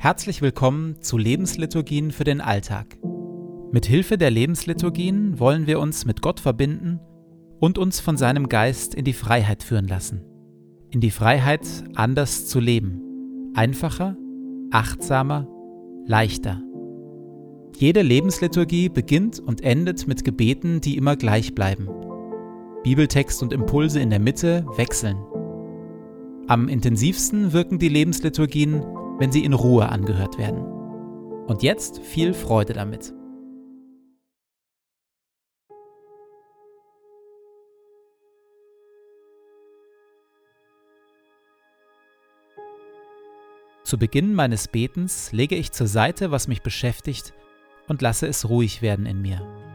Herzlich willkommen zu Lebensliturgien für den Alltag. Mit Hilfe der Lebensliturgien wollen wir uns mit Gott verbinden und uns von seinem Geist in die Freiheit führen lassen. In die Freiheit, anders zu leben. Einfacher, achtsamer, leichter. Jede Lebensliturgie beginnt und endet mit Gebeten, die immer gleich bleiben. Bibeltext und Impulse in der Mitte wechseln. Am intensivsten wirken die Lebensliturgien, wenn sie in Ruhe angehört werden. Und jetzt viel Freude damit. Zu Beginn meines Betens lege ich zur Seite, was mich beschäftigt, und lasse es ruhig werden in mir.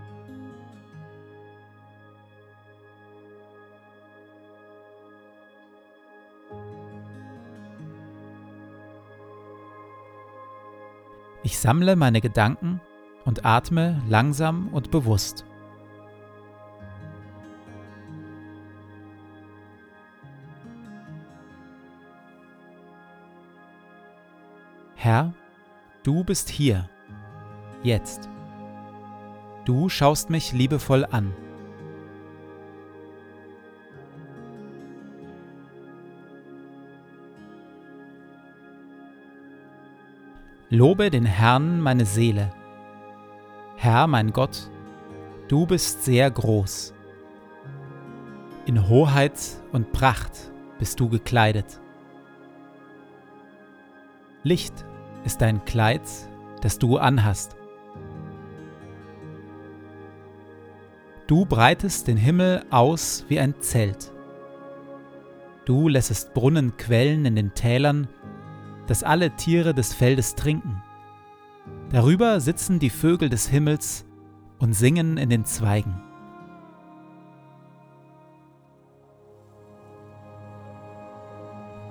Ich sammle meine Gedanken und atme langsam und bewusst. Herr, du bist hier, jetzt. Du schaust mich liebevoll an. Lobe den Herrn meine Seele. Herr mein Gott, du bist sehr groß. In Hoheit und Pracht bist du gekleidet. Licht ist dein Kleid, das du anhast. Du breitest den Himmel aus wie ein Zelt. Du lässest Brunnen quellen in den Tälern dass alle Tiere des Feldes trinken. Darüber sitzen die Vögel des Himmels und singen in den Zweigen.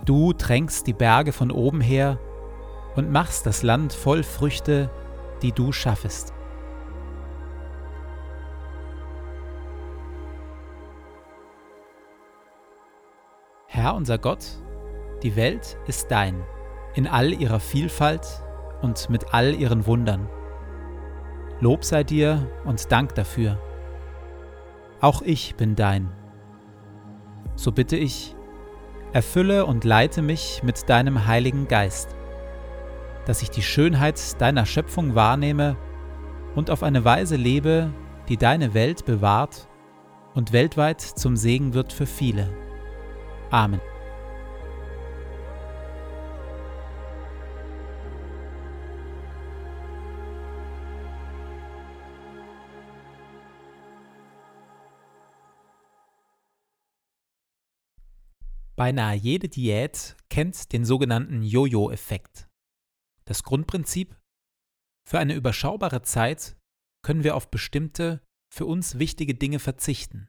Du tränkst die Berge von oben her und machst das Land voll Früchte, die du schaffest. Herr unser Gott, die Welt ist dein in all ihrer Vielfalt und mit all ihren Wundern. Lob sei dir und Dank dafür. Auch ich bin dein. So bitte ich, erfülle und leite mich mit deinem Heiligen Geist, dass ich die Schönheit deiner Schöpfung wahrnehme und auf eine Weise lebe, die deine Welt bewahrt und weltweit zum Segen wird für viele. Amen. Beinahe jede Diät kennt den sogenannten Jojo-Effekt. Das Grundprinzip? Für eine überschaubare Zeit können wir auf bestimmte, für uns wichtige Dinge verzichten.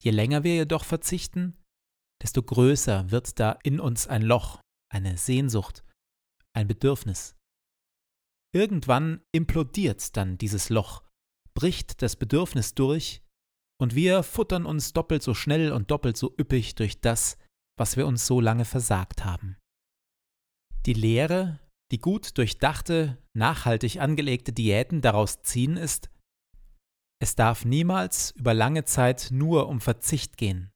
Je länger wir jedoch verzichten, desto größer wird da in uns ein Loch, eine Sehnsucht, ein Bedürfnis. Irgendwann implodiert dann dieses Loch, bricht das Bedürfnis durch und wir futtern uns doppelt so schnell und doppelt so üppig durch das, was wir uns so lange versagt haben. Die Lehre, die gut durchdachte, nachhaltig angelegte Diäten daraus ziehen, ist, es darf niemals über lange Zeit nur um Verzicht gehen.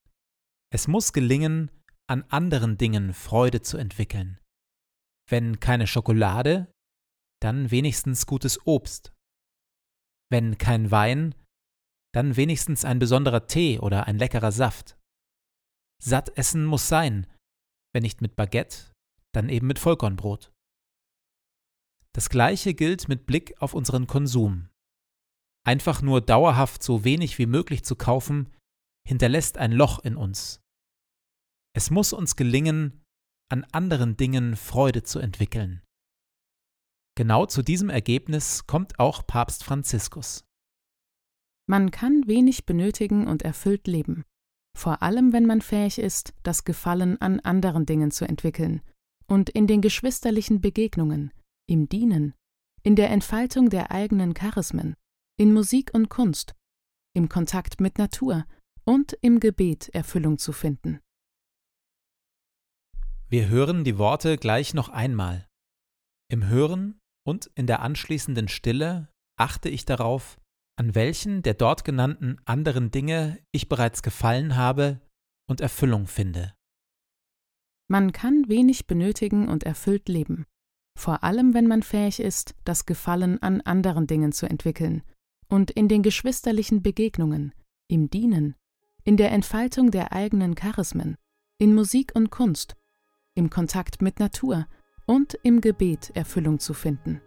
Es muss gelingen, an anderen Dingen Freude zu entwickeln. Wenn keine Schokolade, dann wenigstens gutes Obst. Wenn kein Wein, dann wenigstens ein besonderer Tee oder ein leckerer Saft. Satt essen muss sein, wenn nicht mit Baguette, dann eben mit Vollkornbrot. Das gleiche gilt mit Blick auf unseren Konsum. Einfach nur dauerhaft so wenig wie möglich zu kaufen, hinterlässt ein Loch in uns. Es muss uns gelingen, an anderen Dingen Freude zu entwickeln. Genau zu diesem Ergebnis kommt auch Papst Franziskus. Man kann wenig benötigen und erfüllt leben, vor allem wenn man fähig ist, das Gefallen an anderen Dingen zu entwickeln und in den geschwisterlichen Begegnungen, im Dienen, in der Entfaltung der eigenen Charismen, in Musik und Kunst, im Kontakt mit Natur und im Gebet Erfüllung zu finden. Wir hören die Worte gleich noch einmal. Im Hören und in der anschließenden Stille achte ich darauf, an welchen der dort genannten anderen Dinge ich bereits gefallen habe und Erfüllung finde. Man kann wenig benötigen und erfüllt leben, vor allem wenn man fähig ist, das Gefallen an anderen Dingen zu entwickeln und in den geschwisterlichen Begegnungen, im Dienen, in der Entfaltung der eigenen Charismen, in Musik und Kunst, im Kontakt mit Natur und im Gebet Erfüllung zu finden.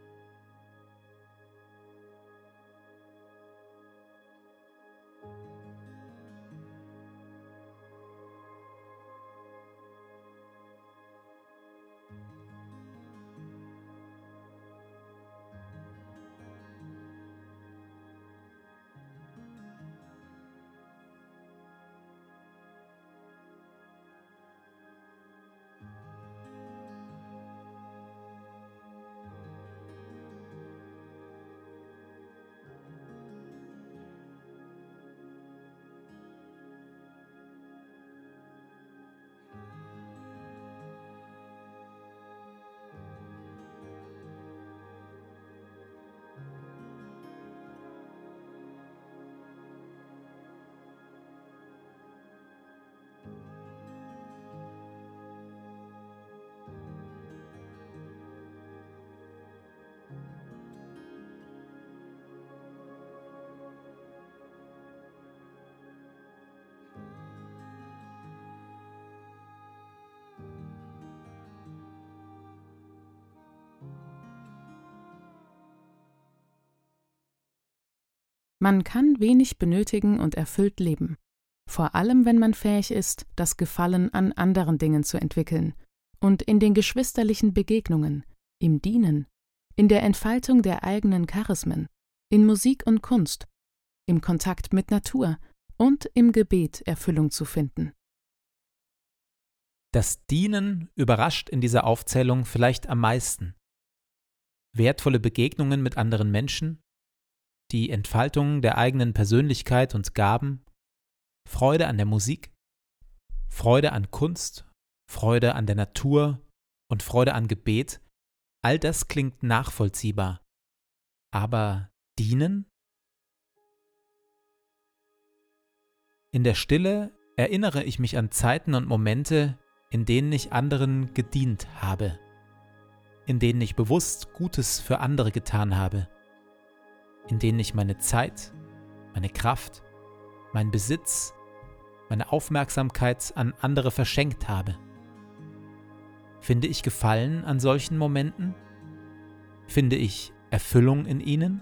Man kann wenig benötigen und erfüllt leben, vor allem wenn man fähig ist, das Gefallen an anderen Dingen zu entwickeln und in den geschwisterlichen Begegnungen, im Dienen, in der Entfaltung der eigenen Charismen, in Musik und Kunst, im Kontakt mit Natur und im Gebet Erfüllung zu finden. Das Dienen überrascht in dieser Aufzählung vielleicht am meisten. Wertvolle Begegnungen mit anderen Menschen, die Entfaltung der eigenen Persönlichkeit und Gaben, Freude an der Musik, Freude an Kunst, Freude an der Natur? Und Freude an Gebet, all das klingt nachvollziehbar. Aber dienen? In der Stille erinnere ich mich an Zeiten und Momente, in denen ich anderen gedient habe, in denen ich bewusst Gutes für andere getan habe in denen ich meine Zeit, meine Kraft, meinen Besitz, meine Aufmerksamkeit an andere verschenkt habe. Finde ich Gefallen an solchen Momenten? Finde ich Erfüllung in ihnen?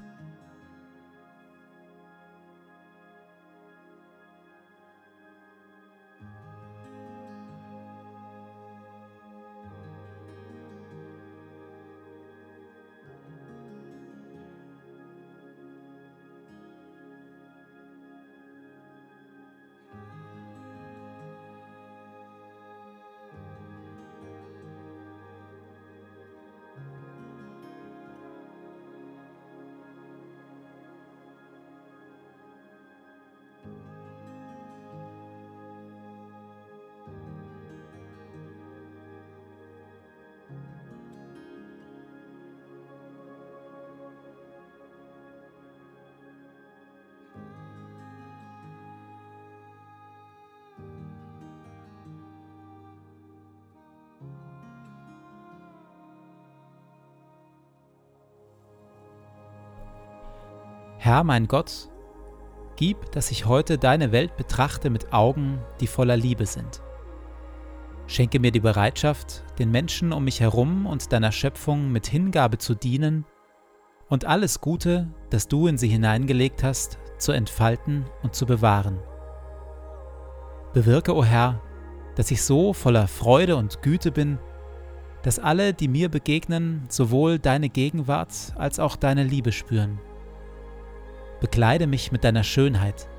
Herr mein Gott, gib, dass ich heute deine Welt betrachte mit Augen, die voller Liebe sind. Schenke mir die Bereitschaft, den Menschen um mich herum und deiner Schöpfung mit Hingabe zu dienen und alles Gute, das du in sie hineingelegt hast, zu entfalten und zu bewahren. Bewirke, o oh Herr, dass ich so voller Freude und Güte bin, dass alle, die mir begegnen, sowohl deine Gegenwart als auch deine Liebe spüren bekleide mich mit deiner Schönheit,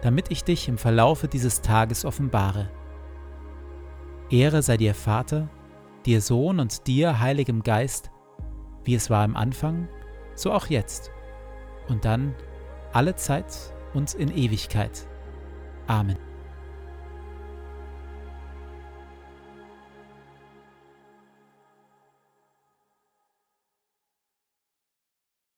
damit ich dich im Verlaufe dieses Tages offenbare. Ehre sei dir Vater, dir Sohn und dir Heiligem Geist, wie es war im Anfang, so auch jetzt und dann alle Zeit und in Ewigkeit. Amen.